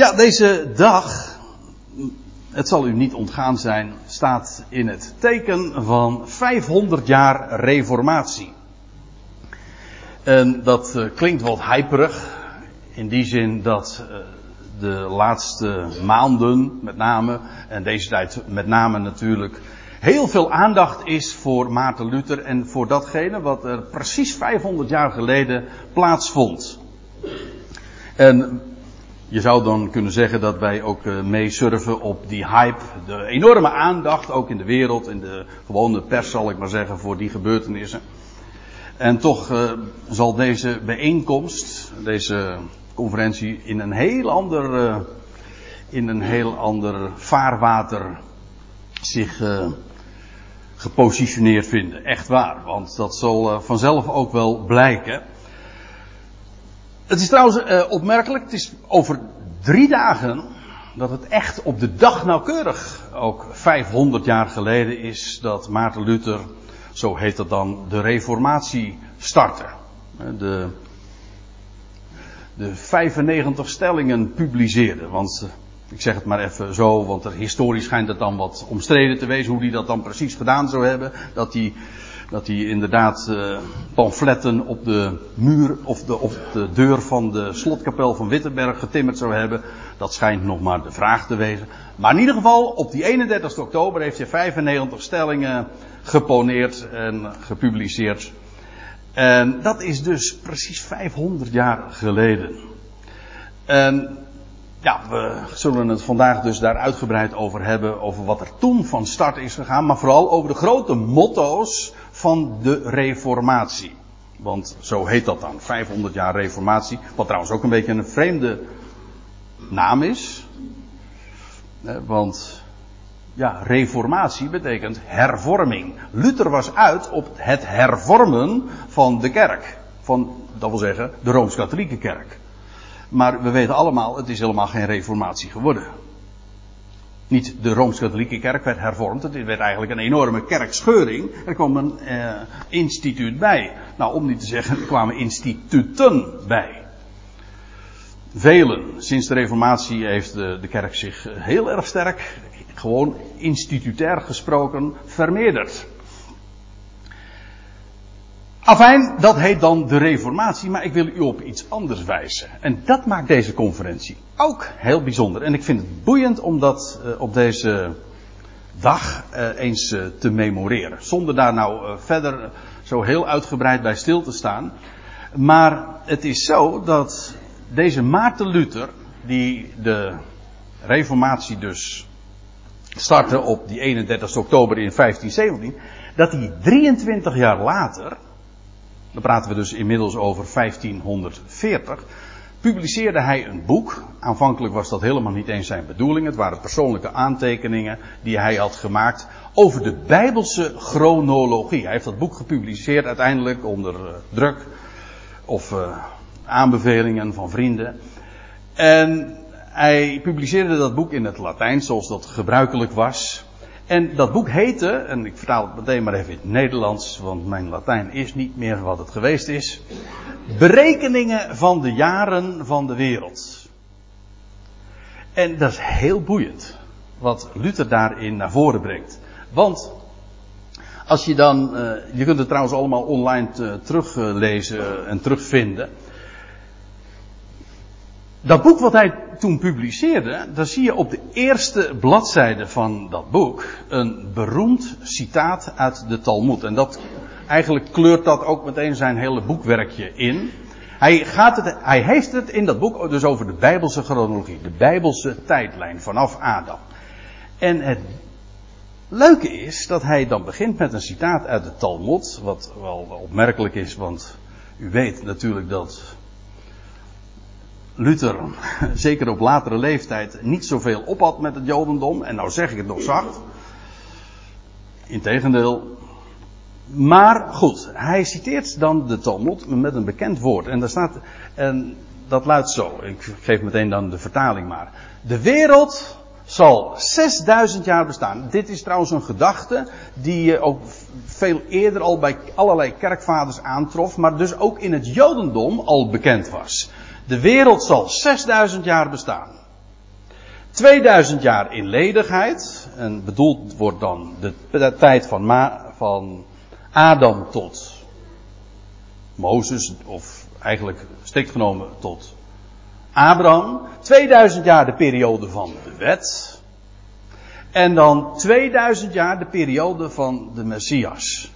Ja, deze dag, het zal u niet ontgaan zijn, staat in het teken van 500 jaar reformatie. En dat uh, klinkt wat hyperig, in die zin dat uh, de laatste maanden met name, en deze tijd met name natuurlijk, heel veel aandacht is voor Maarten Luther en voor datgene wat er precies 500 jaar geleden plaatsvond. En je zou dan kunnen zeggen dat wij ook uh, meesurfen op die hype, de enorme aandacht, ook in de wereld, in de gewone pers zal ik maar zeggen, voor die gebeurtenissen. En toch uh, zal deze bijeenkomst, deze conferentie, in een heel ander, uh, in een heel ander vaarwater zich gepositioneerd vinden. Echt waar, want dat zal vanzelf ook wel blijken. Het is trouwens uh, opmerkelijk, het is over drie dagen dat het echt op de dag nauwkeurig, ook 500 jaar geleden is, dat Maarten Luther, zo heet dat dan, de reformatie startte. De, de 95 stellingen publiceerde. Want uh, ik zeg het maar even zo, want er historisch schijnt het dan wat omstreden te wezen hoe hij dat dan precies gedaan zou hebben. Dat hij dat hij inderdaad uh, pamfletten op de muur of de, op de deur van de slotkapel van Wittenberg getimmerd zou hebben. Dat schijnt nog maar de vraag te wezen. Maar in ieder geval, op die 31 oktober heeft hij 95 stellingen geponeerd en gepubliceerd. En dat is dus precies 500 jaar geleden. En ja, we zullen het vandaag dus daar uitgebreid over hebben, over wat er toen van start is gegaan, maar vooral over de grote motto's van de reformatie. Want zo heet dat dan, 500 jaar reformatie, wat trouwens ook een beetje een vreemde naam is. Want ja, reformatie betekent hervorming. Luther was uit op het hervormen van de kerk. Van, dat wil zeggen, de Rooms-Katholieke kerk. Maar we weten allemaal, het is helemaal geen reformatie geworden. Niet de Rooms-Katholieke kerk werd hervormd, het werd eigenlijk een enorme kerkscheuring. Er kwam een eh, instituut bij. Nou, om niet te zeggen, er kwamen instituten bij. Velen, sinds de Reformatie heeft de, de kerk zich heel erg sterk, gewoon institutair gesproken, vermeerderd. Afijn, dat heet dan de reformatie, maar ik wil u op iets anders wijzen. En dat maakt deze conferentie ook heel bijzonder. En ik vind het boeiend om dat uh, op deze dag uh, eens uh, te memoreren. Zonder daar nou verder zo heel uitgebreid bij stil te staan. Maar het is zo dat deze Maarten Luther, die de reformatie dus startte op die 31 oktober in 1517, dat hij 23 jaar later dan praten we dus inmiddels over 1540, publiceerde hij een boek. Aanvankelijk was dat helemaal niet eens zijn bedoeling. Het waren persoonlijke aantekeningen die hij had gemaakt over de Bijbelse chronologie. Hij heeft dat boek gepubliceerd uiteindelijk onder uh, druk of uh, aanbevelingen van vrienden. En hij publiceerde dat boek in het Latijn zoals dat gebruikelijk was. En dat boek heette, en ik vertaal het meteen maar even in het Nederlands, want mijn Latijn is niet meer wat het geweest is. Berekeningen van de jaren van de wereld. En dat is heel boeiend, wat Luther daarin naar voren brengt. Want, als je dan, uh, je kunt het trouwens allemaal online teruglezen en terugvinden. Dat boek wat hij toen publiceerde, daar zie je op de eerste bladzijde van dat boek een beroemd citaat uit de Talmud. En dat, eigenlijk kleurt dat ook meteen zijn hele boekwerkje in. Hij, gaat het, hij heeft het in dat boek dus over de Bijbelse chronologie, de Bijbelse tijdlijn vanaf Adam. En het leuke is dat hij dan begint met een citaat uit de Talmud, wat wel opmerkelijk is, want u weet natuurlijk dat Luther, zeker op latere leeftijd, niet zoveel op had met het Jodendom. En nou zeg ik het nog zacht. Integendeel. Maar goed, hij citeert dan de Talmud met een bekend woord. En daar staat, en dat luidt zo. Ik geef meteen dan de vertaling maar. De wereld zal 6000 jaar bestaan. Dit is trouwens een gedachte die je ook veel eerder al bij allerlei kerkvaders aantrof, maar dus ook in het Jodendom al bekend was. De wereld zal 6000 jaar bestaan. 2000 jaar in ledigheid. En bedoeld wordt dan de, tijd van, Ma, van Adam tot Mozes, of eigenlijk strikt genomen tot Abraham. 2000 jaar de periode van de wet. En dan 2000 jaar de periode van de Messias.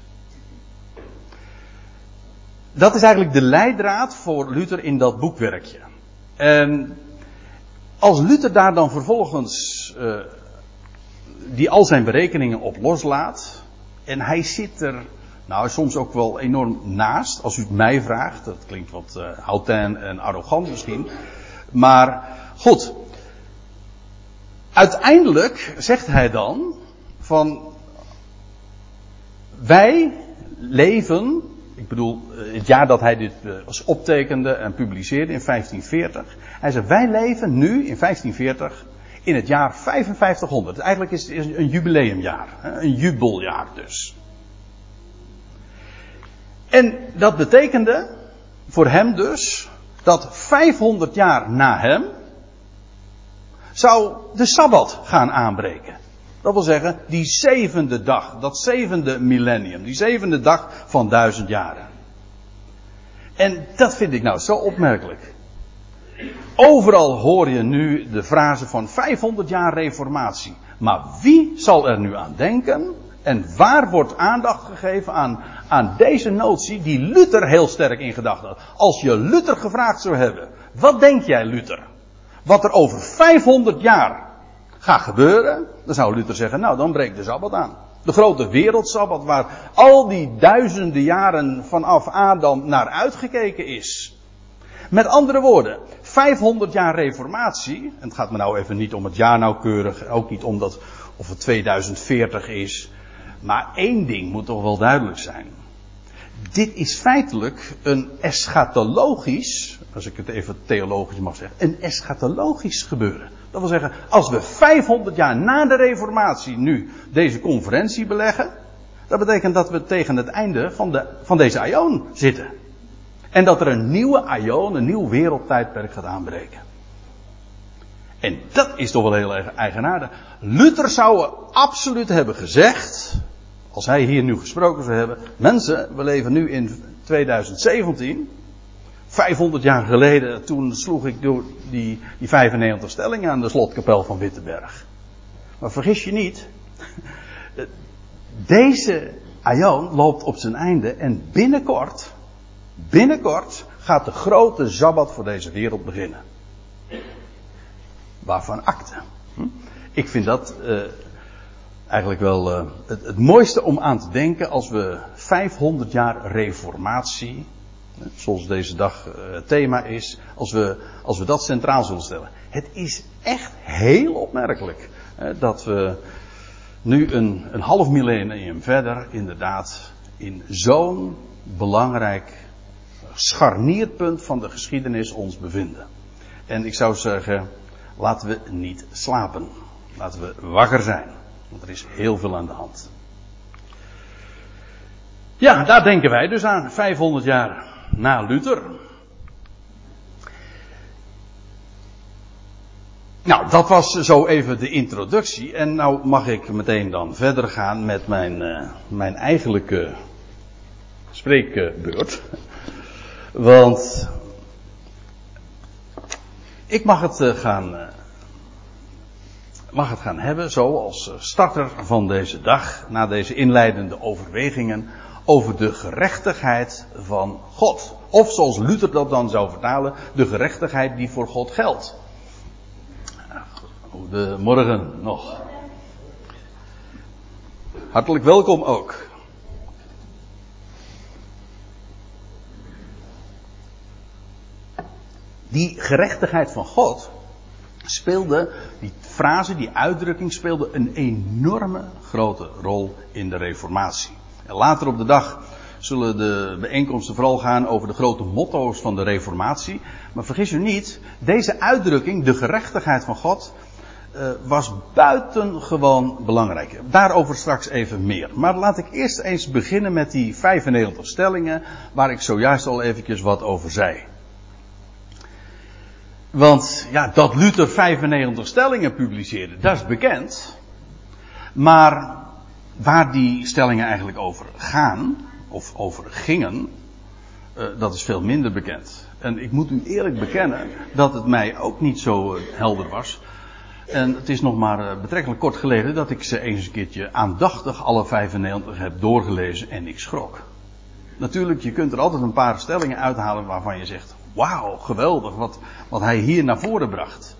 Dat is eigenlijk de leidraad voor Luther in dat boekwerkje. En als Luther daar dan vervolgens uh, die al zijn berekeningen op loslaat. En hij zit er, nou soms ook wel enorm naast, als u het mij vraagt. Dat klinkt wat uh, en arrogant misschien. Maar goed. Uiteindelijk zegt hij dan van wij leven ik bedoel, eh, het jaar dat hij dit eh, optekende en publiceerde in 1540. Hij zei, wij leven nu in 1540 in het jaar 5500. Eigenlijk is het een jubileumjaar, een jubeljaar dus. En dat betekende voor hem dus dat 500 jaar na hem zou de Sabbat gaan aanbreken. Dat wil zeggen, die zevende dag, dat zevende millennium, die zevende dag van duizend jaren. En dat vind ik nou zo opmerkelijk. Overal hoor je nu de frase van 500 jaar reformatie. Maar wie zal er nu aan denken? En waar wordt aandacht gegeven aan, aan deze notie die Luther heel sterk in gedachten had? Als je Luther gevraagd zou hebben, wat denk jij Luther? Wat er over 500 jaar gaat gebeuren, dan zou Luther zeggen, nou dan breekt de Sabbat aan. De grote wereldsabbat waar al die duizenden jaren vanaf Adam naar uitgekeken is. Met andere woorden, 500 jaar reformatie, en het gaat me nou even niet om het jaar nauwkeurig, ook niet om dat of het 2040 is, maar één ding moet toch wel duidelijk zijn. Dit is feitelijk een eschatologisch, als ik het even theologisch mag zeggen, een eschatologisch gebeuren. Dat wil zeggen, als we 500 jaar na de Reformatie nu deze conferentie beleggen, dat betekent dat we tegen het einde van, de, van deze aion zitten. En dat er een nieuwe aion, een nieuw wereldtijdperk gaat aanbreken. En dat is toch wel heel erg eigenaardig. Luther zou absoluut hebben gezegd, als hij hier nu gesproken zou hebben, mensen, we leven nu in 2017. 500 jaar geleden, toen sloeg ik door die, die 95 stellingen aan de slotkapel van Wittenberg. Maar vergis je niet, deze aion loopt op zijn einde en binnenkort, binnenkort gaat de grote Sabbat voor deze wereld beginnen. Waarvan akte. Hm? Ik vind dat uh, eigenlijk wel uh, het, het mooiste om aan te denken als we 500 jaar reformatie Zoals deze dag het eh, thema is. Als we, als we dat centraal zullen stellen. Het is echt heel opmerkelijk. dat we nu een, een half millennium verder inderdaad in zo'n belangrijk scharnierpunt van de geschiedenis ons bevinden. En ik zou zeggen, laten we niet slapen. Laten we wakker zijn. Want er is heel veel aan de hand. Ja, daar denken wij dus aan. 500 jaar na Luther. Nou, dat was zo even de introductie. En nou mag ik meteen dan verder gaan met mijn, uh, mijn eigenlijke spreekbeurt. Want ik mag het uh, gaan. Uh, mag het gaan hebben, zo als starter van deze dag, na deze inleidende overwegingen, over de gerechtigheid van God. Of zoals Luther dat dan zou vertalen, de gerechtigheid die voor God geldt. Goedemorgen nog. Hartelijk welkom ook. Die gerechtigheid van God speelde, die frase, die uitdrukking speelde een enorme grote rol in de Reformatie. Later op de dag zullen de bijeenkomsten vooral gaan over de grote motto's van de Reformatie. Maar vergis u niet, deze uitdrukking, de gerechtigheid van God, uh, was buitengewoon belangrijk. Daarover straks even meer. Maar laat ik eerst eens beginnen met die 95 stellingen, waar ik zojuist al eventjes wat over zei. Want ja, dat Luther 95 stellingen publiceerde, dat is bekend. Maar waar die stellingen eigenlijk over gaan, of over gingen, uh, dat is veel minder bekend. En ik moet u eerlijk bekennen dat het mij ook niet zo uh, helder was. En het is nog maar uh, betrekkelijk kort geleden dat ik ze eens een keertje aandachtig alle 95 heb doorgelezen en ik schrok. Natuurlijk, je kunt er altijd een paar stellingen uithalen waarvan je zegt, wauw, geweldig wat, wat hij hier naar voren bracht.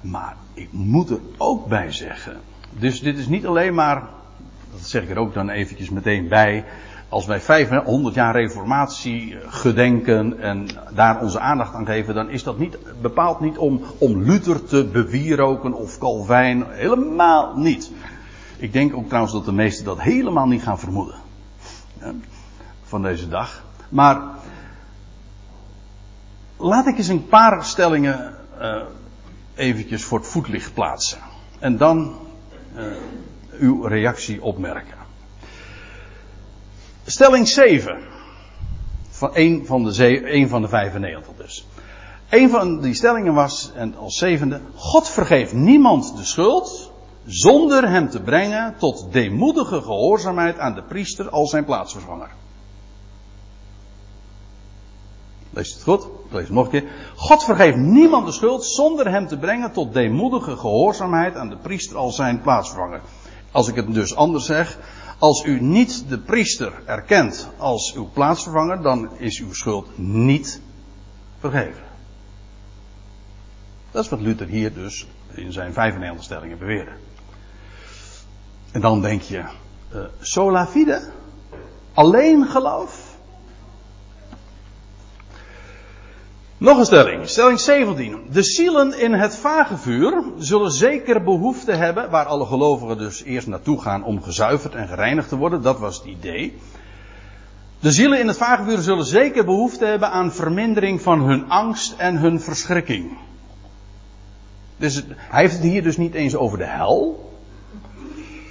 Maar ik moet er ook bij zeggen, dus dit is niet alleen maar, dat zeg ik er ook dan eventjes meteen bij, als wij 500 jaar reformatie gedenken en daar onze aandacht aan geven, dan is dat niet, bepaald niet om, om Luther te bewieroken of Calvijn. Helemaal niet. Ik denk ook trouwens dat de meesten dat helemaal niet gaan vermoeden. Van deze dag. Maar laat ik eens een paar stellingen uh, eventjes voor het voetlicht plaatsen. En dan uh, uw reactie opmerken. Stelling 7. Van een van de, een van de 95 dus. Een van die stellingen was, en als zevende, God vergeeft niemand de schuld zonder hem te brengen tot deemoedige gehoorzaamheid aan de priester als zijn plaatsvervanger. Lees het goed? Ik lees het nog een keer. God vergeeft niemand de schuld zonder hem te brengen tot deemoedige gehoorzaamheid aan de priester als zijn plaatsvervanger. Als ik het dus anders zeg, als u niet de priester erkent als uw plaatsvervanger, dan is uw schuld niet vergeven. Dat is wat Luther hier dus in zijn 95 stellingen beweerde. En dan denk je, uh, sola fide? Alleen geloof? Nog een stelling, stelling 17. De zielen in het vagevuur zullen zeker behoefte hebben, waar alle gelovigen dus eerst naartoe gaan om gezuiverd en gereinigd te worden, dat was het idee. De zielen in het vagevuur zullen zeker behoefte hebben aan vermindering van hun angst en hun verschrikking. Dus hij heeft het hier dus niet eens over de hel,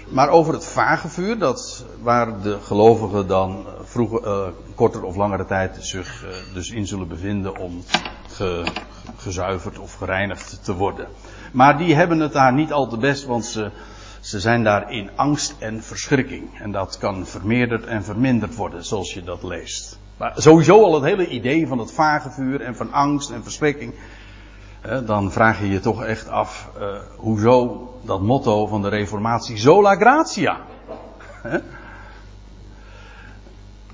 maar over het vagevuur, dat, waar de gelovigen dan vroeger, uh, korter of langere tijd zich uh, dus in zullen bevinden om ge, gezuiverd of gereinigd te worden. Maar die hebben het daar niet al te best, want ze, ze zijn daar in angst en verschrikking. En dat kan vermeerderd en verminderd worden, zoals je dat leest. Maar sowieso al het hele idee van het vagevuur en van angst en verschrikking. dan vraag je je toch echt af, uh, hoezo dat motto van de reformatie, sola gratia.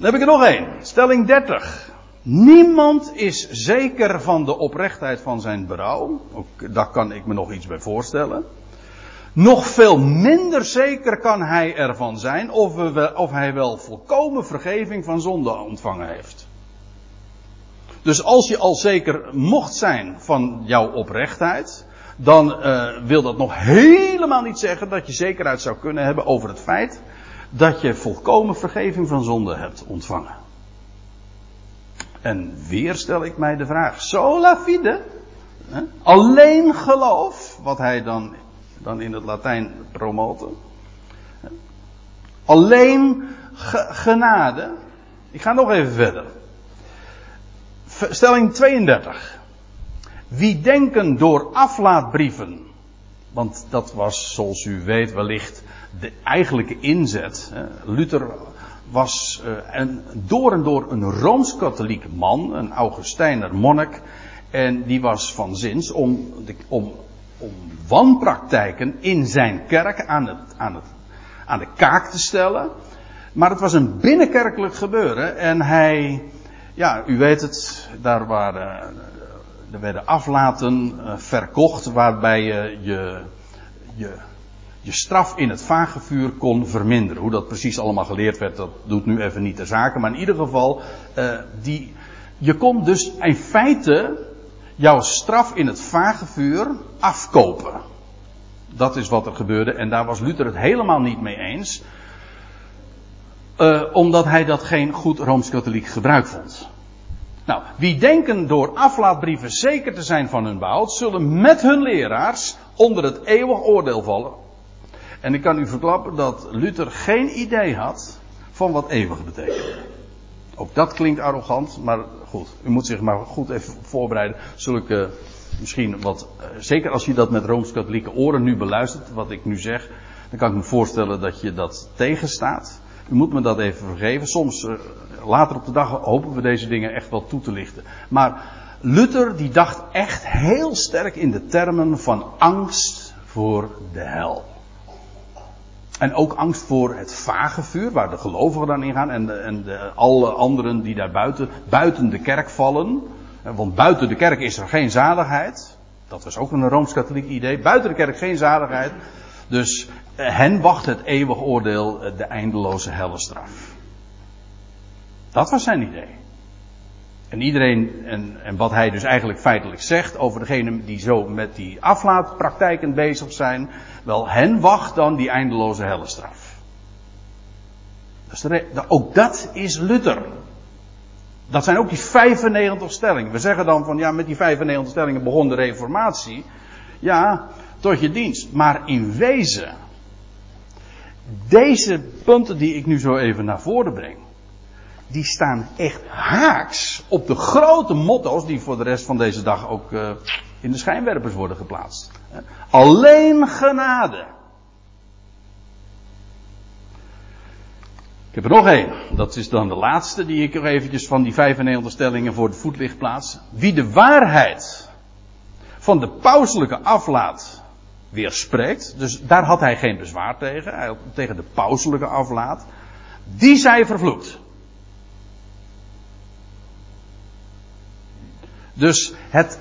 Dan heb ik er nog één. Stelling 30. Niemand is zeker van de oprechtheid van zijn berouw. Ook daar kan ik me nog iets bij voorstellen. Nog veel minder zeker kan hij ervan zijn of, we, of hij wel volkomen vergeving van zonde ontvangen heeft. Dus als je al zeker mocht zijn van jouw oprechtheid, dan uh, wil dat nog helemaal niet zeggen dat je zekerheid zou kunnen hebben over het feit dat je volkomen vergeving van zonde hebt ontvangen. En weer stel ik mij de vraag, sola fide, hè? alleen geloof, wat hij dan, dan in het Latijn promote, alleen ge genade. Ik ga nog even verder. Stelling 32. Wie denken door aflaatbrieven, want dat was, zoals u weet, wellicht de eigenlijke inzet. Luther was een, door en door een rooms-katholiek man, een Augustijner monnik. En die was van zins om, om, om wanpraktijken in zijn kerk aan, het, aan, het, aan de kaak te stellen. Maar het was een binnenkerkelijk gebeuren. En hij, ja, u weet het, daar waren, er werden aflaten uh, verkocht waarbij je, je je straf in het vagevuur kon verminderen. Hoe dat precies allemaal geleerd werd, dat doet nu even niet de zaken. Maar in ieder geval, uh, die, je kon dus in feite jouw straf in het vagevuur afkopen. Dat is wat er gebeurde en daar was Luther het helemaal niet mee eens. Uh, omdat hij dat geen goed rooms-katholiek gebruik vond. Nou, wie denken door aflaatbrieven zeker te zijn van hun behoud, zullen met hun leraars onder het eeuwig oordeel vallen. En ik kan u verklappen dat Luther geen idee had van wat eeuwig betekent. Ook dat klinkt arrogant, maar goed, u moet zich maar goed even voorbereiden. Zulke misschien wat, eh, zeker als je dat met rooms-katholieke oren nu beluistert, wat ik nu zeg, dan kan ik me voorstellen dat je dat tegenstaat. U moet me dat even vergeven. Soms, uh, later op de dag, hopen we deze dingen echt wel toe te lichten. Maar Luther die dacht echt heel sterk in de termen van angst voor de hel. En ook angst voor het vage vuur, waar de gelovigen dan in gaan en, de, en de, alle anderen die daar buiten, buiten de kerk vallen. Want buiten de kerk is er geen zaligheid. Dat was ook een rooms-katholiek idee. Buiten de kerk geen zaligheid. Dus eh, hen wacht het eeuwig oordeel, eh, de eindeloze hellestraf. Dat was zijn idee. En iedereen, en, en wat hij dus eigenlijk feitelijk zegt over degene die zo met die aflaatpraktijken bezig zijn, wel, hen wacht dan die eindeloze hellestraf. Dus ook dat is Luther. Dat zijn ook die 95 stellingen. We zeggen dan van ja, met die 95 stellingen begon de reformatie. Ja, tot je dienst. Maar in wezen, deze punten die ik nu zo even naar voren breng, die staan echt haaks op de grote motto's die voor de rest van deze dag ook uh, in de schijnwerpers worden geplaatst. Alleen genade. Ik heb er nog één. Dat is dan de laatste die ik er eventjes van die 95 stellingen voor het voetlicht plaats. Wie de waarheid van de pauselijke aflaat weerspreekt. Dus daar had hij geen bezwaar tegen. Hij tegen de pauselijke aflaat. Die zij vervloekt. Dus het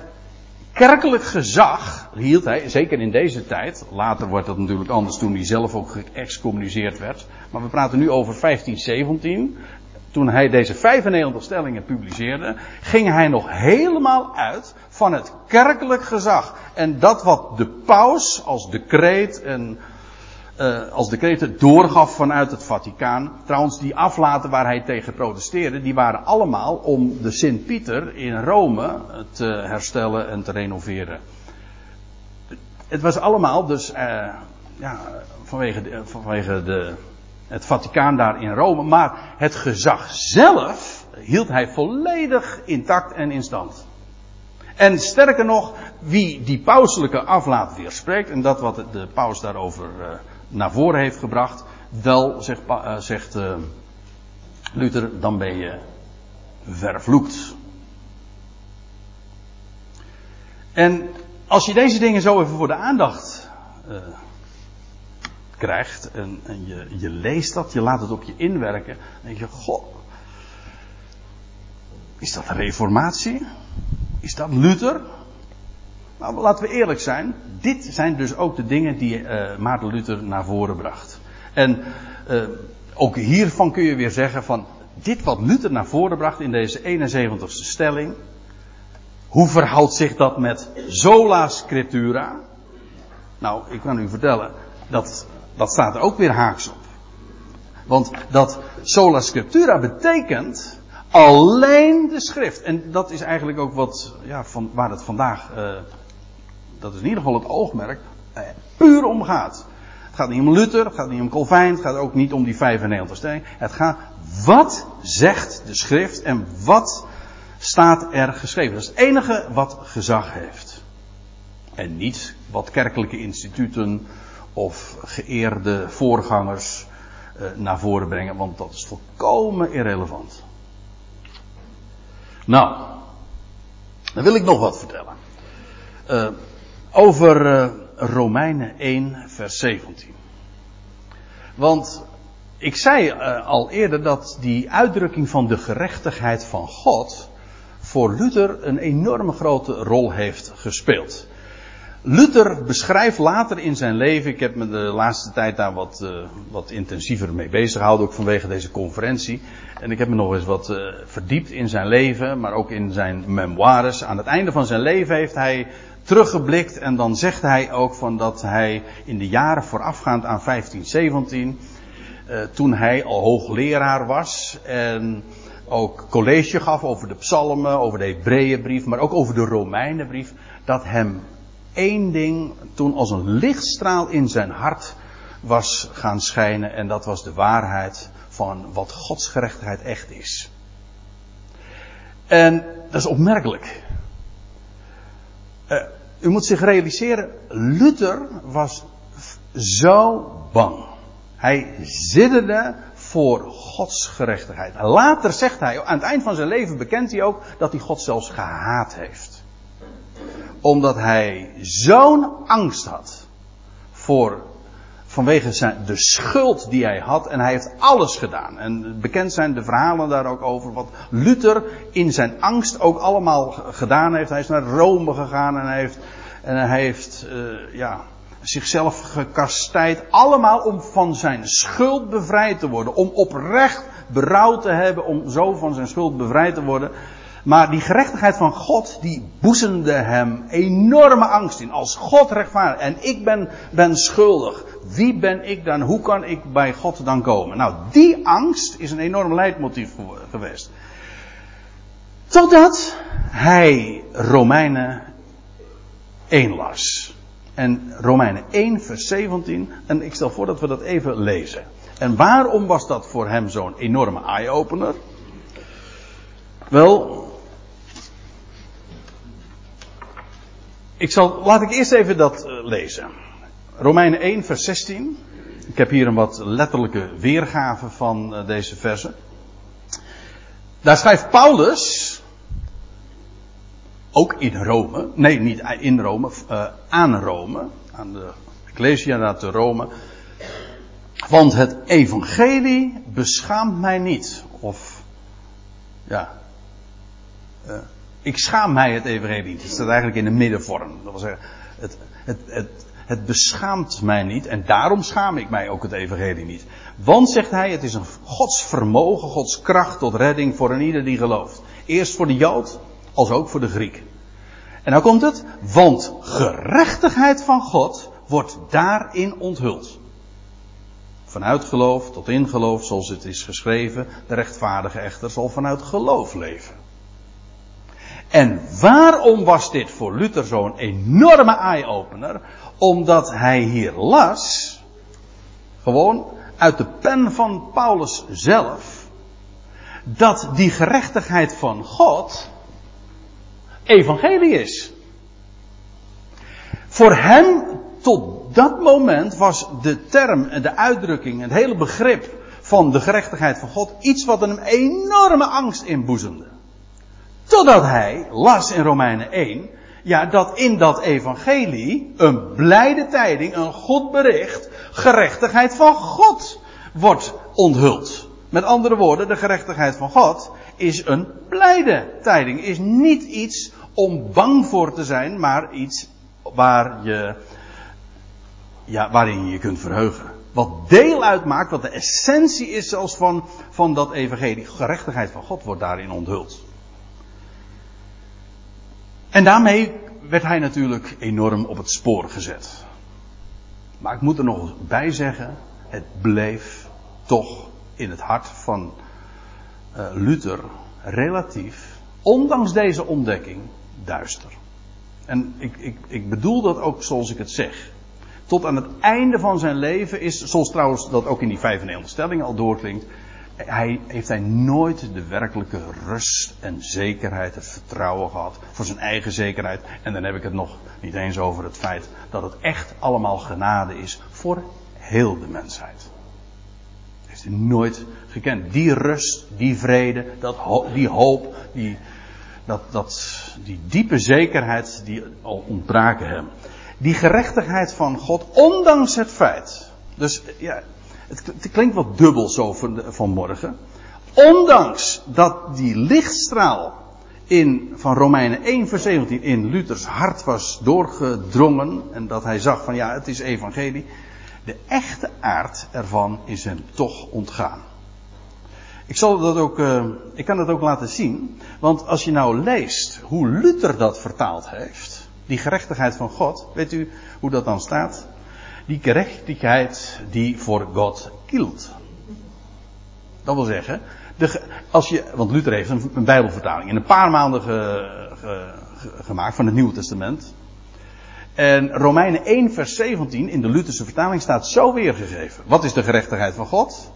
kerkelijk gezag hield hij, zeker in deze tijd, later wordt dat natuurlijk anders toen hij zelf ook geëxcommuniceerd werd, maar we praten nu over 1517, toen hij deze 95 stellingen publiceerde, ging hij nog helemaal uit van het kerkelijk gezag. En dat wat de paus als decreet en uh, als decreten doorgaf vanuit het Vaticaan. Trouwens, die aflaten waar hij tegen protesteerde, die waren allemaal om de Sint-Pieter in Rome te herstellen en te renoveren. Het was allemaal dus, uh, ja, vanwege, vanwege de, het Vaticaan daar in Rome. Maar het gezag zelf hield hij volledig intact en in stand. En sterker nog, wie die pauselijke aflaat weerspreekt, en dat wat de paus daarover naar voren heeft gebracht, wel, zegt, uh, zegt uh, Luther, dan ben je vervloekt. En als je deze dingen zo even voor de aandacht uh, krijgt en, en je, je, leest dat, je laat het op je inwerken, dan denk je, goh, is dat reformatie? Is dat Luther? Nou, laten we eerlijk zijn. Dit zijn dus ook de dingen die uh, Maarten Luther naar voren bracht. En uh, ook hiervan kun je weer zeggen van dit wat Luther naar voren bracht in deze 71ste stelling. Hoe verhoudt zich dat met sola scriptura? Nou, ik kan u vertellen, dat, dat staat er ook weer haaks op. Want dat sola scriptura betekent alleen de schrift. En dat is eigenlijk ook wat, ja, van, waar het vandaag uh, dat is in ieder geval het oogmerk, eh, puur om gaat. Het gaat niet om Luther, het gaat niet om Calvijn, het gaat ook niet om die 95 stellingen. Het gaat, wat zegt de schrift en wat staat er geschreven? Dat is het enige wat gezag heeft. En niet wat kerkelijke instituten of geëerde voorgangers eh, naar voren brengen, want dat is volkomen irrelevant. Nou, dan wil ik nog wat vertellen. Uh, over uh, Romeinen 1, vers 17. Want ik zei uh, al eerder dat die uitdrukking van de gerechtigheid van God voor Luther een enorme grote rol heeft gespeeld. Luther beschrijft later in zijn leven, ik heb me de laatste tijd daar wat, uh, wat intensiever mee bezig gehouden, ook vanwege deze conferentie. En ik heb me nog eens wat verdiept in zijn leven, maar ook in zijn memoires. Aan het einde van zijn leven heeft hij teruggeblikt en dan zegt hij ook van dat hij in de jaren voorafgaand aan 1517, uh, toen hij al hoogleraar was en ook college gaf over de psalmen, over de Hebreeënbrief, maar ook over de Romeinenbrief, dat hem één ding toen als een lichtstraal in zijn hart was gaan schijnen en dat was de waarheid van wat Gods gerechtigheid echt is. En dat is opmerkelijk. Uh, u moet zich realiseren, Luther was zo bang. Hij zitterde voor Gods gerechtigheid. Later zegt hij, aan het eind van zijn leven bekent hij ook dat hij God zelfs gehaat heeft. Omdat hij zo'n angst had voor vanwege zijn, de schuld die hij had. En hij heeft alles gedaan. En bekend zijn de verhalen daar ook over. Wat Luther in zijn angst ook allemaal gedaan heeft. Hij is naar Rome gegaan en hij heeft, en hij heeft uh, ja, zichzelf gekastijd. Allemaal om van zijn schuld bevrijd te worden. Om oprecht berouw te hebben om zo van zijn schuld bevrijd te worden. Maar die gerechtigheid van God, die boezemde hem enorme angst in. Als God rechtvaardig en ik ben, ben schuldig. Wie ben ik dan? Hoe kan ik bij God dan komen? Nou, die angst is een enorm leidmotief geweest. Totdat hij Romeinen 1 las. En Romeinen 1, vers 17. En ik stel voor dat we dat even lezen. En waarom was dat voor hem zo'n enorme eye-opener? Wel, ik zal, laat ik eerst even dat uh, lezen. Romeinen 1, vers 16. Ik heb hier een wat letterlijke weergave van uh, deze verse. Daar schrijft Paulus, ook in Rome, nee, niet in Rome, uh, aan Rome, aan de Ecclesia te Rome. Want het evangelie beschaamt mij niet. Of, ja, uh, ik schaam mij het evangelie niet. Het staat eigenlijk in de middenvorm. Dat wil zeggen, het, het, het, het beschaamt mij niet en daarom schaam ik mij ook het evangelie niet. Want, zegt hij, het is een Gods vermogen, Gods kracht tot redding voor een ieder die gelooft. Eerst voor de Jood, als ook voor de Griek. En nou komt het, want gerechtigheid van God wordt daarin onthuld. Vanuit geloof tot in geloof, zoals het is geschreven, de rechtvaardige echter zal vanuit geloof leven. En waarom was dit voor Luther zo'n enorme eye-opener? Omdat hij hier las, gewoon uit de pen van Paulus zelf, dat die gerechtigheid van God evangelie is. Voor hem tot dat moment was de term en de uitdrukking, het hele begrip van de gerechtigheid van God iets wat een enorme angst inboezemde. Totdat hij las in Romeinen 1, ja, dat in dat evangelie een blijde tijding, een goed bericht, gerechtigheid van God wordt onthuld. Met andere woorden, de gerechtigheid van God is een blijde tijding. Is niet iets om bang voor te zijn, maar iets waar je, ja, waarin je je kunt verheugen. Wat deel uitmaakt, wat de essentie is zelfs van, van dat evangelie. Gerechtigheid van God wordt daarin onthuld. En daarmee werd hij natuurlijk enorm op het spoor gezet. Maar ik moet er nog bij zeggen, het bleef toch in het hart van uh, Luther relatief, ondanks deze ontdekking, duister. En ik, ik, ik bedoel dat ook zoals ik het zeg. Tot aan het einde van zijn leven is, zoals trouwens dat ook in die 95 stellingen al doorklinkt, hij, heeft hij nooit de werkelijke rust en zekerheid, het vertrouwen gehad voor zijn eigen zekerheid. En dan heb ik het nog niet eens over het feit dat het echt allemaal genade is voor heel de mensheid. Heeft hij nooit gekend. Die rust, die vrede, dat, die hoop, die, dat, dat, die diepe zekerheid die al ontbraken hem. Die gerechtigheid van God, ondanks het feit. Dus ja, het, klinkt wat dubbel zo van, vanmorgen. Ondanks dat die lichtstraal in, van Romeinen 1 vers 17 in Luthers hart was doorgedrongen. En dat hij zag van ja, het is evangelie. De echte aard ervan is hem toch ontgaan. Ik, zal dat ook, uh, ik kan dat ook laten zien. Want als je nou leest hoe Luther dat vertaald heeft. Die gerechtigheid van God. Weet u hoe dat dan staat? Die gerechtigheid die voor God kielt. Dat wil zeggen, de, als je, want Luther heeft een, Bijbelvertaling in een paar maanden ge, ge, gemaakt van het Nieuwe Testament. En Romeinen 1 vers 17 in de Lutherse vertaling staat zo weergegeven. Wat is de gerechtigheid van God?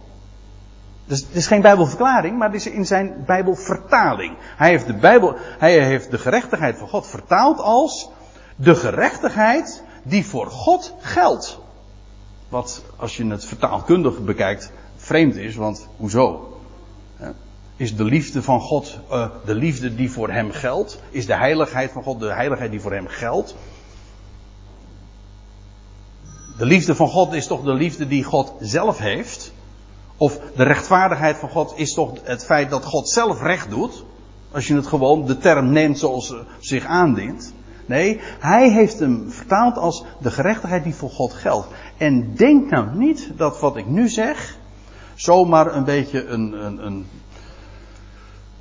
Dus het is geen Bijbelverklaring, maar het is in zijn Bijbelvertaling. Hij heeft de Bijbel, hij heeft de gerechtigheid van God vertaald als De gerechtigheid die voor God geldt. Wat, als je het vertaalkundig bekijkt, vreemd is, want hoezo? Is de liefde van God uh, de liefde die voor hem geldt? Is de heiligheid van God de heiligheid die voor hem geldt? De liefde van God is toch de liefde die God zelf heeft? Of de rechtvaardigheid van God is toch het feit dat God zelf recht doet? Als je het gewoon de term neemt zoals zich aandient. Nee, hij heeft hem vertaald als de gerechtigheid die voor God geldt. En denk nou niet dat wat ik nu zeg zomaar een beetje een, een, een,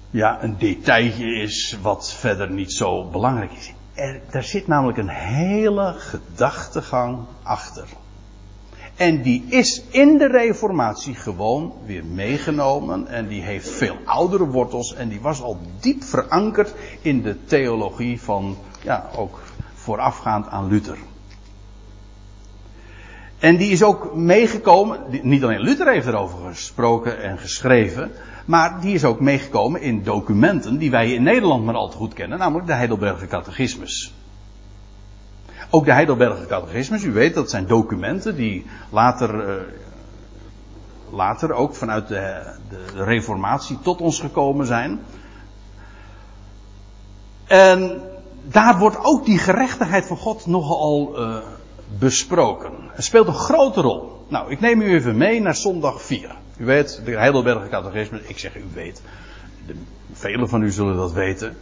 ja, een detailje is wat verder niet zo belangrijk is. Er, er zit namelijk een hele gedachtegang achter. En die is in de Reformatie gewoon weer meegenomen. En die heeft veel oudere wortels. En die was al diep verankerd in de theologie van, ja, ook voorafgaand aan Luther. En die is ook meegekomen, niet alleen Luther heeft erover gesproken en geschreven, maar die is ook meegekomen in documenten die wij in Nederland maar al te goed kennen, namelijk de Heidelberger Catechismus. Ook de Heidelberger Catechismus, u weet, dat zijn documenten die later, uh, later ook vanuit de, de, Reformatie tot ons gekomen zijn. En daar wordt ook die gerechtigheid van God nogal uh, besproken. Het speelt een grote rol. Nou, ik neem u even mee naar zondag 4. U weet, de Heidelberger Catechismus, ik zeg u weet. Velen van u zullen dat weten.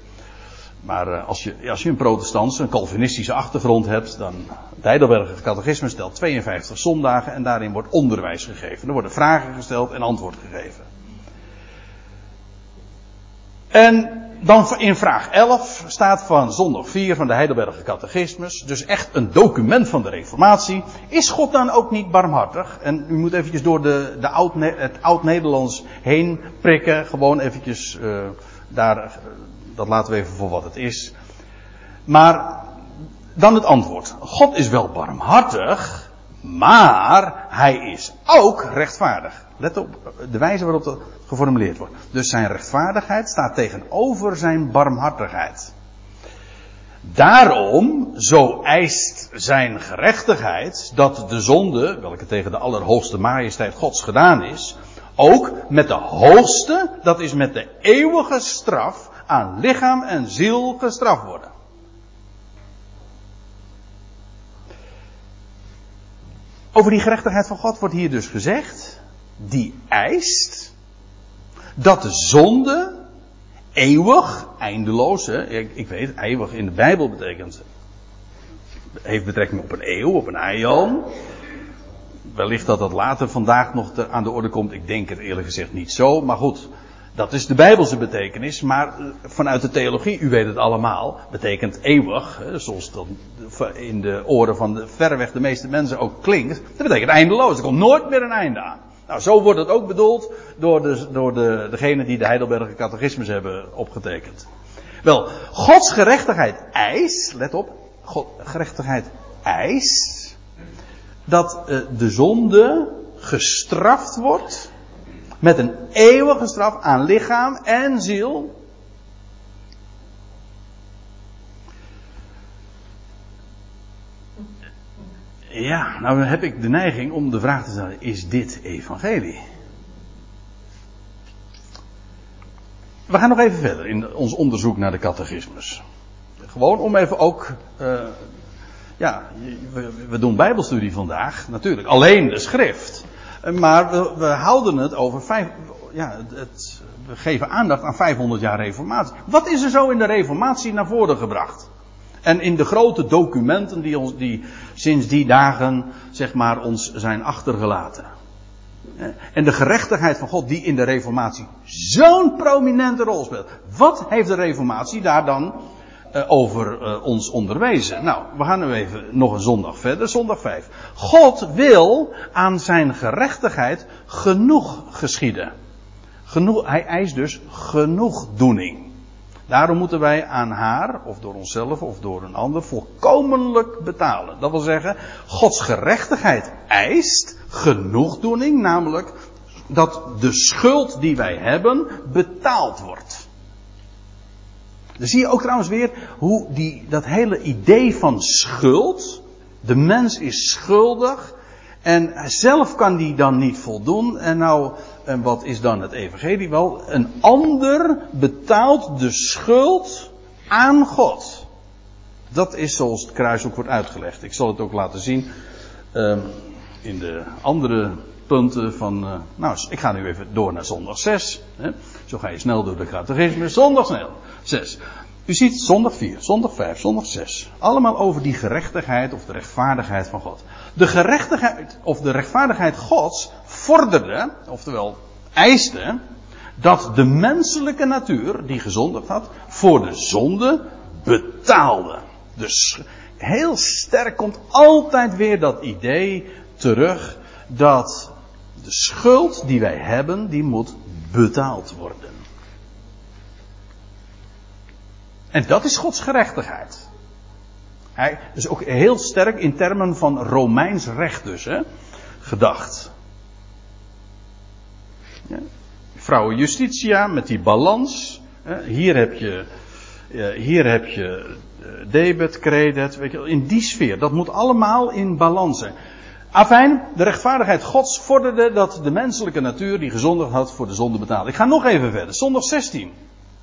Maar uh, als, je, als je een protestantse, een Calvinistische achtergrond hebt, dan. De Heidelberger Catechismus stelt 52 zondagen en daarin wordt onderwijs gegeven. Er worden vragen gesteld en antwoord gegeven. En dan in vraag 11 staat van zondag 4 van de Heidelberger Catechismus, dus echt een document van de Reformatie. Is God dan ook niet barmhartig? En u moet eventjes door de, de oud, het oud-Nederlands heen prikken, gewoon eventjes uh, daar dat laten we even voor wat het is. Maar dan het antwoord. God is wel barmhartig, maar hij is ook rechtvaardig. Let op de wijze waarop dat geformuleerd wordt. Dus zijn rechtvaardigheid staat tegenover zijn barmhartigheid. Daarom, zo eist zijn gerechtigheid dat de zonde, welke tegen de allerhoogste majesteit Gods gedaan is, ook met de hoogste, dat is met de eeuwige straf, aan lichaam en ziel gestraft worden. Over die gerechtigheid van God wordt hier dus gezegd, die eist dat de zonde eeuwig, eindeloos, hè, ik, ik weet, eeuwig in de Bijbel betekent, heeft betrekking op een eeuw, op een aion. Wellicht dat dat later vandaag nog aan de orde komt, ik denk het eerlijk gezegd niet zo, maar goed, dat is de Bijbelse betekenis, maar eh, vanuit de theologie, u weet het allemaal, betekent eeuwig, zoals dat in de oren van de, verreweg de meeste mensen ook klinkt. Dat betekent eindeloos, er komt nooit meer een einde aan. Nou, zo wordt het ook bedoeld door, de, door de, degene die de Heidelberger catechismus hebben opgetekend. Wel, Gods gerechtigheid eist, let op, God, gerechtigheid eist dat uh, de zonde gestraft wordt met een eeuwige straf aan lichaam en ziel. Ja, nou heb ik de neiging om de vraag te stellen: is dit evangelie? We gaan nog even verder in ons onderzoek naar de catechismus. Gewoon om even ook. Uh, ja, we, we doen Bijbelstudie vandaag, natuurlijk. Alleen de schrift. Maar we, we houden het over vijf, ja, het, we geven aandacht aan 500 jaar reformatie. Wat is er zo in de reformatie naar voren gebracht? En in de grote documenten die, ons, die sinds die dagen, zeg maar, ons zijn achtergelaten. En de gerechtigheid van God die in de reformatie zo'n prominente rol speelt. Wat heeft de reformatie daar dan uh, over uh, ons onderwezen. Nou, we gaan nu even nog een zondag verder, zondag 5. God wil aan zijn gerechtigheid genoeg geschieden. Genoeg, hij eist dus genoegdoening. Daarom moeten wij aan haar, of door onszelf, of door een ander, volkomenlijk betalen. Dat wil zeggen, Gods gerechtigheid eist genoegdoening, namelijk dat de schuld die wij hebben betaald wordt. Dan zie je ook trouwens weer hoe die, dat hele idee van schuld. De mens is schuldig. En zelf kan die dan niet voldoen. En nou, en wat is dan het evangelie? Wel, een ander betaalt de schuld aan God. Dat is zoals het kruis ook wordt uitgelegd. Ik zal het ook laten zien um, in de andere punten van. Uh, nou, ik ga nu even door naar zondag 6. Hè. Zo ga je snel door de catechisme. Zondag snel. 6. U ziet zondag 4, zondag 5, zondag 6. Allemaal over die gerechtigheid of de rechtvaardigheid van God. De gerechtigheid of de rechtvaardigheid Gods vorderde, oftewel eiste, dat de menselijke natuur, die gezondigd had, voor de zonde betaalde. Dus heel sterk komt altijd weer dat idee terug dat de schuld die wij hebben, die moet betaald worden. En dat is Gods gerechtigheid. Hij is ook heel sterk in termen van Romeins recht dus, hè, gedacht. Ja. Vrouwen Justitia met die balans. Hier heb je, hier heb je eh, debet, credit, weet je, in die sfeer. Dat moet allemaal in balans zijn. Afijn, de rechtvaardigheid Gods vorderde dat de menselijke natuur die gezondigd had voor de zonde betaalde. Ik ga nog even verder. Zondag 16.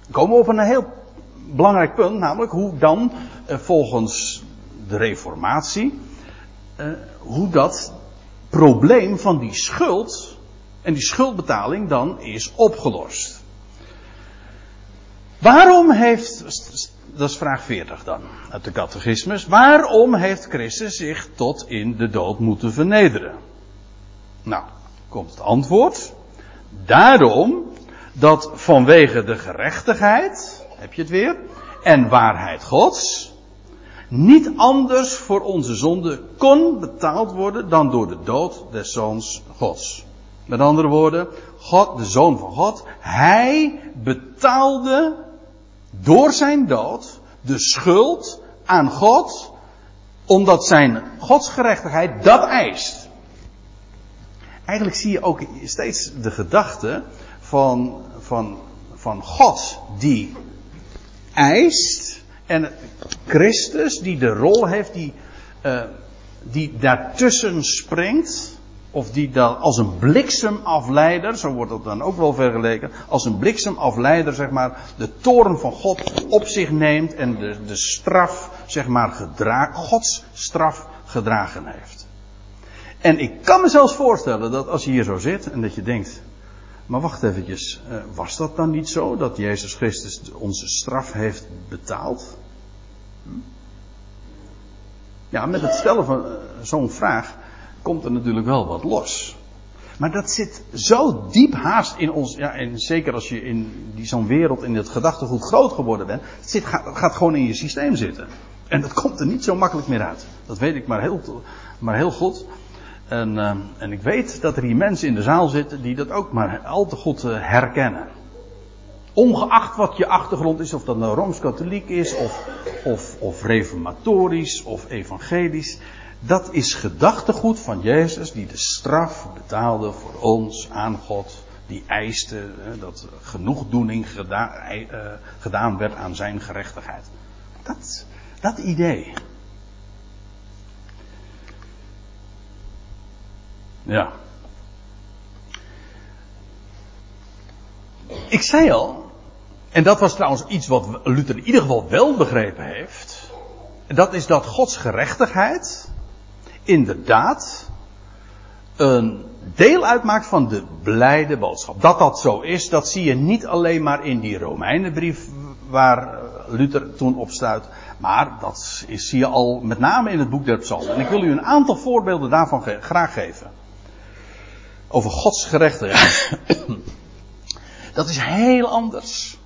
We komen op een heel belangrijk punt, namelijk hoe dan eh, volgens de Reformatie, eh, hoe dat probleem van die schuld en die schuldbetaling dan is opgelost. Waarom heeft, dat is vraag 40 dan, uit de catechismus, waarom heeft Christus zich tot in de dood moeten vernederen? Nou, komt het antwoord. Daarom dat vanwege de gerechtigheid, heb je het weer, en waarheid Gods, niet anders voor onze zonde kon betaald worden dan door de dood des zoons Gods. Met andere woorden, God, de zoon van God, hij betaalde door zijn dood de schuld aan God, omdat zijn godsgerechtigheid dat eist. Eigenlijk zie je ook steeds de gedachte van, van, van God die eist en Christus die de rol heeft die, uh, die daartussen springt. Of die dan als een bliksemafleider, zo wordt dat dan ook wel vergeleken, als een bliksemafleider, zeg maar, de toren van God op zich neemt en de, de straf, zeg maar, gedra Gods straf gedragen heeft. En ik kan me zelfs voorstellen dat als je hier zo zit en dat je denkt, maar wacht eventjes, eh, was dat dan niet zo dat Jezus Christus onze straf heeft betaald? Hm? Ja, met het stellen van eh, zo'n vraag komt er natuurlijk wel wat los. Maar dat zit zo diep haast in ons, ja, en zeker als je in zo'n wereld, in het gedachtegoed groot geworden bent, het zit, gaat, gewoon in je systeem zitten. En dat komt er niet zo makkelijk meer uit. Dat weet ik maar heel, maar heel goed. En, uh, en ik weet dat er hier mensen in de zaal zitten die dat ook maar al te goed uh, herkennen. Ongeacht wat je achtergrond is, of dat nou rooms-katholiek is, of, of, of reformatorisch, of evangelisch. Dat is gedachtegoed van Jezus die de straf betaalde voor ons aan God. Die eiste uh, dat genoegdoening uh, gedaan werd aan zijn gerechtigheid. Dat, dat idee. Ja. Ik zei al, en dat was trouwens iets wat Luther in ieder geval wel begrepen heeft. Dat is dat Gods gerechtigheid inderdaad een deel uitmaakt van de blijde boodschap. Dat dat zo is, dat zie je niet alleen maar in die Romeinenbrief waar Luther toen op stuit. Maar dat zie je al met name in het boek der Psalmen. En ik wil u een aantal voorbeelden daarvan graag geven over Gods gerechtigheid. Dat is heel anders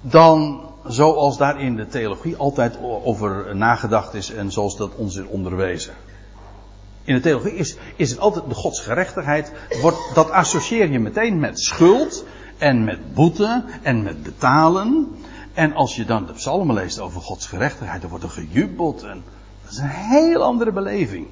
dan zoals daar in de theologie altijd over nagedacht is en zoals dat ons is onderwezen. In de theologie is, is het altijd de godsgerechtigheid, wordt, dat associeer je meteen met schuld en met boete en met betalen. En als je dan de psalmen leest over godsgerechtigheid, dan wordt er gejubeld en dat is een heel andere beleving.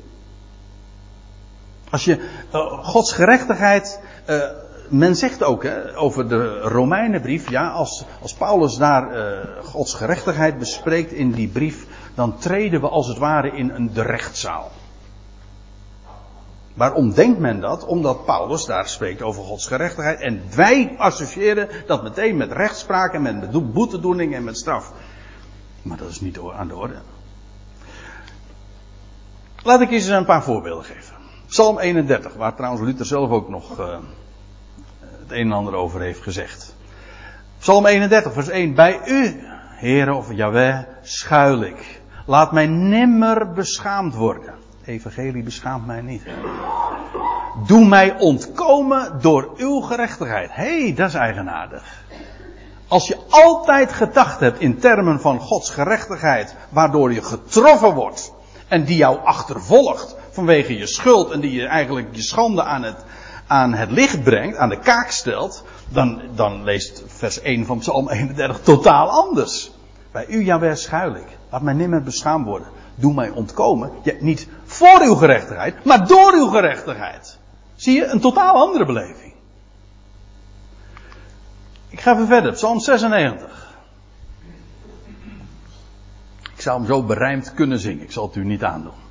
Als je uh, Gods gerechtigheid uh, men zegt ook hè, over de Romeinenbrief, ja, als, als Paulus daar uh, Gods gerechtigheid bespreekt in die brief, dan treden we als het ware in een de rechtszaal. Waarom denkt men dat? Omdat Paulus daar spreekt over Gods gerechtigheid. En wij associëren dat meteen met rechtspraak en met boetedoening en met straf. Maar dat is niet aan de orde. Laat ik eens een paar voorbeelden geven. Psalm 31, waar trouwens Luther zelf ook nog uh, het een en ander over heeft gezegd. Psalm 31, vers 1. Bij u, Heere of Yahweh, schuil ik. Laat mij nimmer beschaamd worden. Evangelie beschaamt mij niet. Doe mij ontkomen door uw gerechtigheid. Hé, hey, dat is eigenaardig. Als je altijd gedacht hebt in termen van Gods gerechtigheid, waardoor je getroffen wordt en die jou achtervolgt vanwege je schuld en die je eigenlijk je schande aan het, aan het licht brengt, aan de kaak stelt, dan, dan leest vers 1 van Psalm 31 totaal anders. Bij u, Jawel, schuil ik. Laat mij nimmer beschaamd worden. Doe mij ontkomen. Ja, niet voor uw gerechtigheid, maar door uw gerechtigheid. Zie je, een totaal andere beleving. Ik ga even verder, Psalm 96. Ik zou hem zo berijmd kunnen zingen, ik zal het u niet aandoen.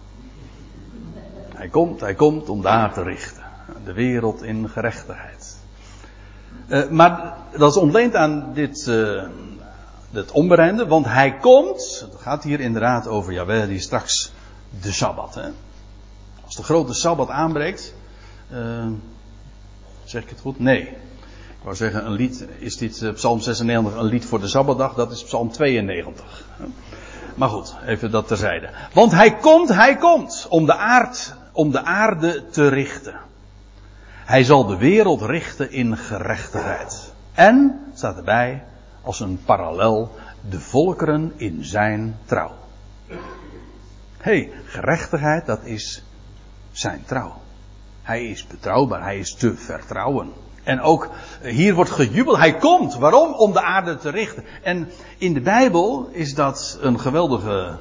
Hij komt, hij komt om daar te richten. De wereld in gerechtigheid. Uh, maar dat is ontleend aan dit, uh, onbereinde, want hij komt, het gaat hier inderdaad over Jawel die straks de Sabbat. Hè? Als de grote Sabbat aanbreekt, uh, zeg ik het goed? Nee. Ik wou zeggen, een lied, is dit Psalm 96 een lied voor de Sabbatdag? Dat is Psalm 92. Maar goed, even dat terzijde. Want hij komt, hij komt om de om de aarde te richten. Hij zal de wereld richten in gerechtigheid. En, staat erbij, als een parallel, de volkeren in zijn trouw. hey, gerechtigheid, dat is zijn trouw. Hij is betrouwbaar, hij is te vertrouwen. En ook hier wordt gejubeld, hij komt. Waarom? Om de aarde te richten. En in de Bijbel is dat een geweldige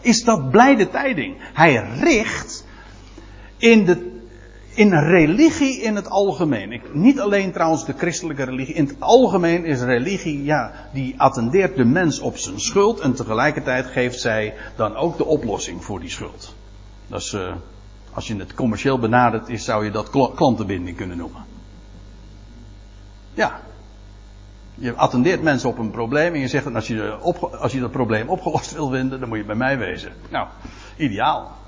is dat blijde tijding. Hij richt in, de, in religie in het algemeen. Ik, niet alleen trouwens de christelijke religie. In het algemeen is religie, ja, die attendeert de mens op zijn schuld. En tegelijkertijd geeft zij dan ook de oplossing voor die schuld. Dat is, uh, als je het commercieel benadert is, zou je dat klantenbinding kunnen noemen. Ja, je attendeert mensen op een probleem en je zegt als je, als je dat probleem opgelost wil vinden, dan moet je bij mij wezen. Nou, ideaal.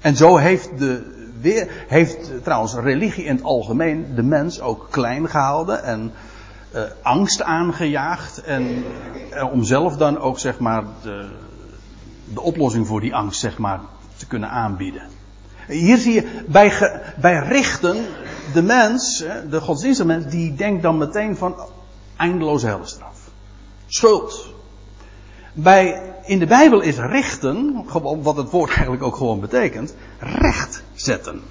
En zo heeft, de, weer, heeft trouwens religie in het algemeen de mens ook klein gehouden en uh, angst aangejaagd. En uh, om zelf dan ook zeg maar de, de oplossing voor die angst zeg maar te kunnen aanbieden. Hier zie je bij, bij richten de mens, de godsdienstige mens, die denkt dan meteen van eindeloze helstraf. Schuld. Bij, in de Bijbel is richten, wat het woord eigenlijk ook gewoon betekent, recht zetten.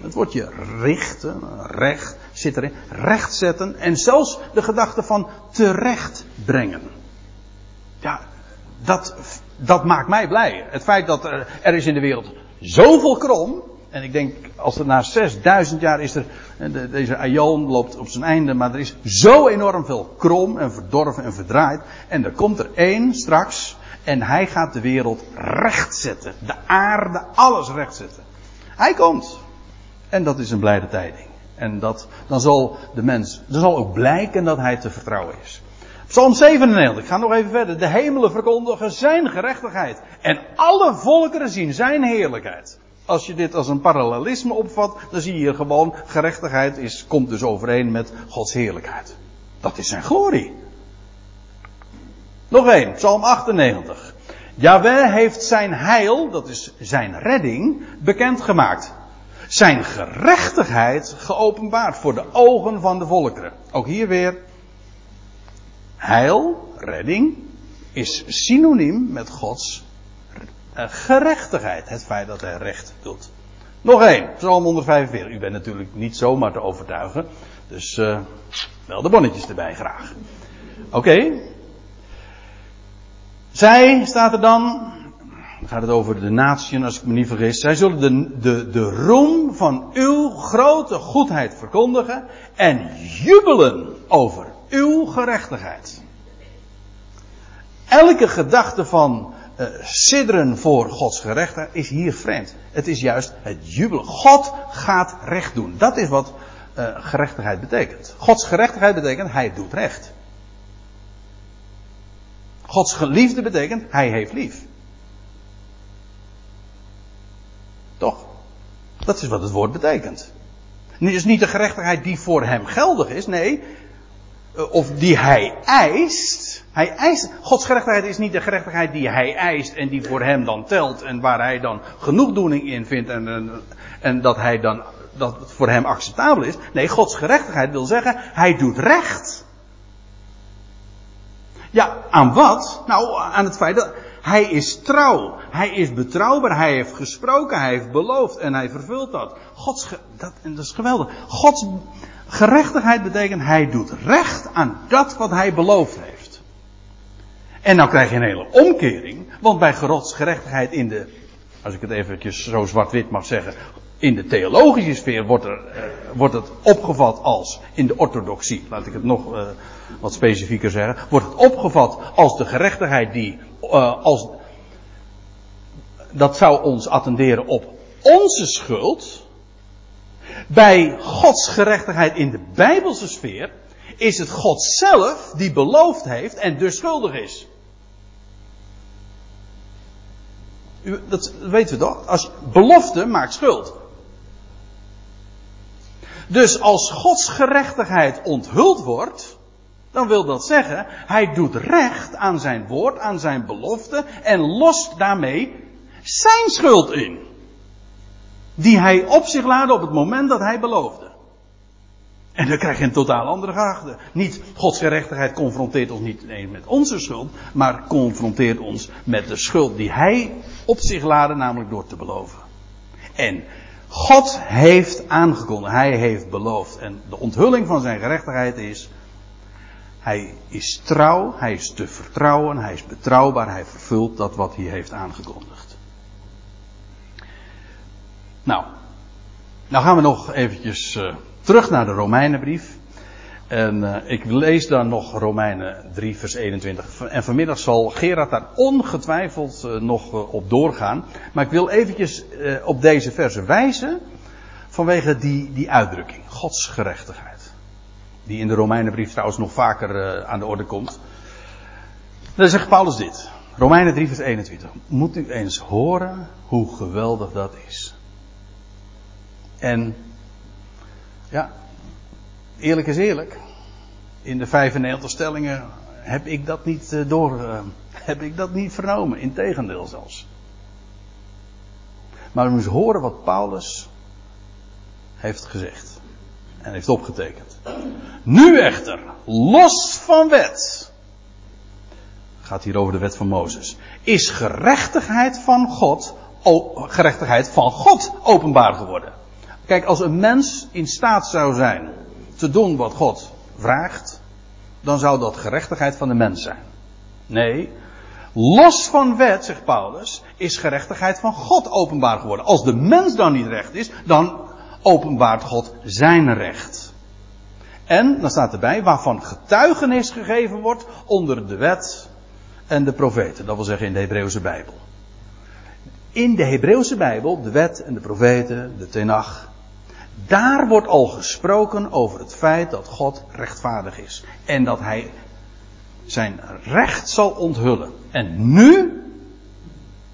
Het woordje richten, recht, zit erin, recht zetten en zelfs de gedachte van terecht brengen. Ja, dat, dat maakt mij blij. Het feit dat er, er is in de wereld zoveel krom. En ik denk, als er na 6000 jaar is er, deze aion loopt op zijn einde, maar er is zo enorm veel krom en verdorven en verdraaid. En er komt er één straks, en hij gaat de wereld rechtzetten. De aarde, alles rechtzetten. Hij komt. En dat is een blijde tijding. En dat, dan zal de mens, dan zal ook blijken dat hij te vertrouwen is. Psalm 97, ik ga nog even verder. De hemelen verkondigen zijn gerechtigheid. En alle volkeren zien zijn heerlijkheid. Als je dit als een parallelisme opvat, dan zie je gewoon, gerechtigheid is, komt dus overeen met Gods heerlijkheid. Dat is zijn glorie. Nog één, Psalm 98. Yahweh heeft zijn heil, dat is zijn redding, bekendgemaakt. Zijn gerechtigheid geopenbaard voor de ogen van de volkeren. Ook hier weer Heil, redding, is synoniem met Gods gerechtigheid. Het feit dat hij recht doet. Nog één, Psalm 145. U bent natuurlijk niet zomaar te overtuigen. Dus uh, wel de bonnetjes erbij graag. Oké. Zij staat er dan. gaat het over de natieën, als ik me niet vergis. Zij zullen de, de, de roem van uw grote goedheid verkondigen en jubelen over uw gerechtigheid. Elke gedachte van uh, sidderen voor Gods gerechtigheid is hier vreemd. Het is juist het jubelen. God gaat recht doen. Dat is wat uh, gerechtigheid betekent. Gods gerechtigheid betekent hij doet recht. Gods geliefde betekent hij heeft lief. Toch? Dat is wat het woord betekent. Het is niet de gerechtigheid die voor hem geldig is, nee. Eh, of die hij eist. Hij eist. Gods gerechtigheid is niet de gerechtigheid die hij eist en die voor hem dan telt en waar hij dan genoegdoening in vindt en, en, en dat hij dan dat het voor hem acceptabel is. Nee, Gods gerechtigheid wil zeggen, hij doet recht. Ja, aan wat? Nou, aan het feit dat hij is trouw. Hij is betrouwbaar. Hij heeft gesproken. Hij heeft beloofd. En hij vervult dat. Gods, dat, en dat is geweldig. Gods gerechtigheid betekent hij doet recht aan dat wat hij beloofd heeft. En nou krijg je een hele omkering. Want bij Gods gerechtigheid in de, als ik het eventjes zo zwart-wit mag zeggen, in de theologische sfeer wordt, er, uh, wordt het opgevat als, in de orthodoxie, laat ik het nog uh, wat specifieker zeggen, wordt het opgevat als de gerechtigheid die, uh, als, dat zou ons attenderen op onze schuld. Bij Gods gerechtigheid in de bijbelse sfeer is het God zelf die beloofd heeft en dus schuldig is. Dat weten we toch? Als belofte maakt schuld. Dus als Gods gerechtigheid onthuld wordt, dan wil dat zeggen, hij doet recht aan zijn woord, aan zijn belofte en lost daarmee zijn schuld in. Die hij op zich laadde op het moment dat hij beloofde. En dan krijg je een totaal andere gedachte. Niet Gods gerechtigheid confronteert ons niet met onze schuld, maar confronteert ons met de schuld die hij op zich laadde, namelijk door te beloven. En God heeft aangekondigd, hij heeft beloofd. En de onthulling van zijn gerechtigheid is, hij is trouw, hij is te vertrouwen, hij is betrouwbaar, hij vervult dat wat hij heeft aangekondigd. Nou, nou gaan we nog eventjes uh, terug naar de Romeinenbrief. En uh, ik lees dan nog Romeinen 3, vers 21. En vanmiddag zal Gerard daar ongetwijfeld uh, nog op doorgaan. Maar ik wil eventjes op deze versen wijzen. Vanwege die, die uitdrukking. Gods gerechtigheid. Die in de Romeinenbrief trouwens nog vaker aan de orde komt. Dan zegt Paulus dit. Romeinen 3, vers 21. Moet u eens horen hoe geweldig dat is. En ja, eerlijk is eerlijk. In de 95 stellingen heb ik dat niet uh, door, uh, heb ik dat niet vernomen. Integendeel zelfs. Maar we moeten horen wat Paulus heeft gezegd. En heeft opgetekend. Nu echter, los van wet. Gaat hier over de wet van Mozes. Is gerechtigheid van God, gerechtigheid van God openbaar geworden. Kijk, als een mens in staat zou zijn te doen wat God vraagt, dan zou dat gerechtigheid van de mens zijn. Nee, los van wet, zegt Paulus, is gerechtigheid van God openbaar geworden. Als de mens dan niet recht is, dan openbaart God zijn recht. En, dan staat erbij, waarvan getuigenis gegeven wordt onder de wet en de profeten. Dat wil zeggen in de Hebreeuwse Bijbel. In de Hebreeuwse Bijbel, de wet en de profeten, de Tenach, daar wordt al gesproken over het feit dat God rechtvaardig is. En dat hij zijn recht zal onthullen. En nu,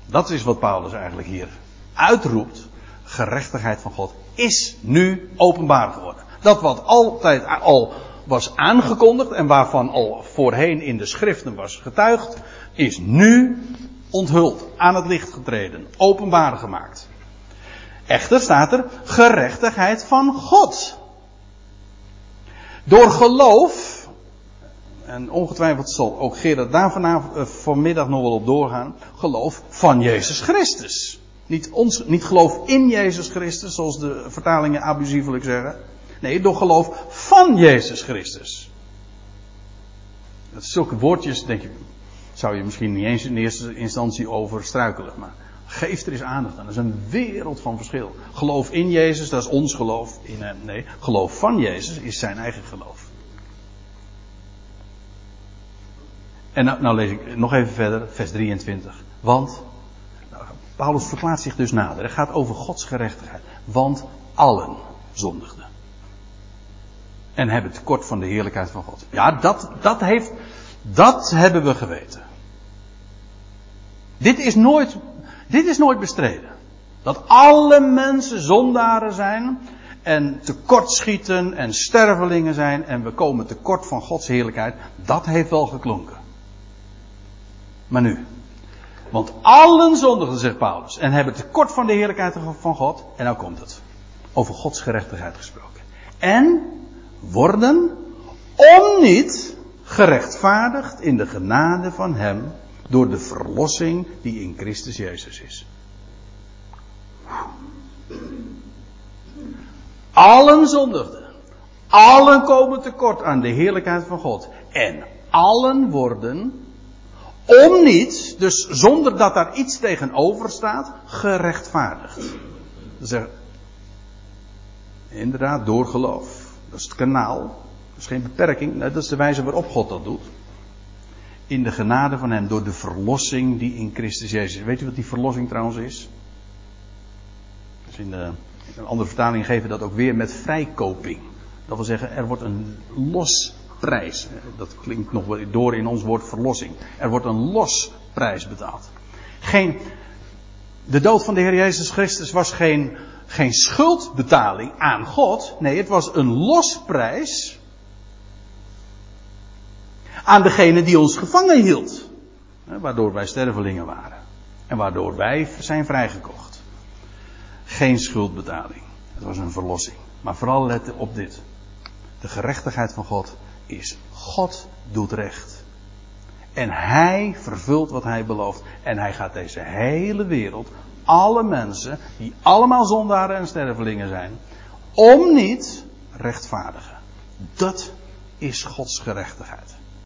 dat is wat Paulus eigenlijk hier uitroept, gerechtigheid van God is nu openbaar geworden. Dat wat altijd al was aangekondigd en waarvan al voorheen in de schriften was getuigd, is nu onthuld, aan het licht getreden, openbaar gemaakt. Echter staat er gerechtigheid van God. Door geloof, en ongetwijfeld zal ook Gerard daar vanavond, uh, vanmiddag nog wel op doorgaan, geloof van Jezus Christus. Niet, ons, niet geloof in Jezus Christus, zoals de vertalingen abusievelijk zeggen. Nee, door geloof van Jezus Christus. Dat zulke woordjes, denk je, zou je misschien niet eens in eerste instantie over struikelen. Maar Geef er eens aandacht aan. Dat is een wereld van verschil. Geloof in Jezus, dat is ons geloof in hem. Nee, geloof van Jezus is zijn eigen geloof. En nou, nou lees ik nog even verder, vers 23. Want, nou, Paulus verklaart zich dus nader. Het gaat over Gods gerechtigheid. Want allen zondigden. En hebben tekort van de heerlijkheid van God. Ja, dat, dat heeft, dat hebben we geweten. Dit is nooit, dit is nooit bestreden. Dat alle mensen zondaren zijn en tekortschieten en stervelingen zijn en we komen tekort van Gods heerlijkheid, dat heeft wel geklonken. Maar nu. Want allen zondigen, zegt Paulus, en hebben tekort van de heerlijkheid van God. En nou komt het. Over Gods gerechtigheid gesproken. En worden, om niet gerechtvaardigd in de genade van Hem, door de verlossing die in Christus Jezus is. Allen zondigden. Allen komen tekort aan de heerlijkheid van God. En allen worden om niet, dus zonder dat daar iets tegenover staat, gerechtvaardigd. Dus inderdaad, door geloof. Dat is het kanaal. Dat is geen beperking. Dat is de wijze waarop God dat doet. In de genade van Hem, door de verlossing die in Christus Jezus. Weet u wat die verlossing trouwens is? Dus in, de, in een andere vertaling geven we dat ook weer met vrijkoping. Dat wil zeggen, er wordt een los prijs. Dat klinkt nog door in ons woord verlossing. Er wordt een losprijs betaald. Geen, de dood van de Heer Jezus Christus was geen, geen schuldbetaling aan God. Nee, het was een losprijs aan degene die ons gevangen hield. Waardoor wij stervelingen waren. En waardoor wij zijn vrijgekocht. Geen schuldbetaling. Het was een verlossing. Maar vooral let op dit. De gerechtigheid van God is God doet recht. En hij vervult wat hij belooft. En hij gaat deze hele wereld, alle mensen, die allemaal zondaren en stervelingen zijn, om niet rechtvaardigen. Dat is Gods gerechtigheid.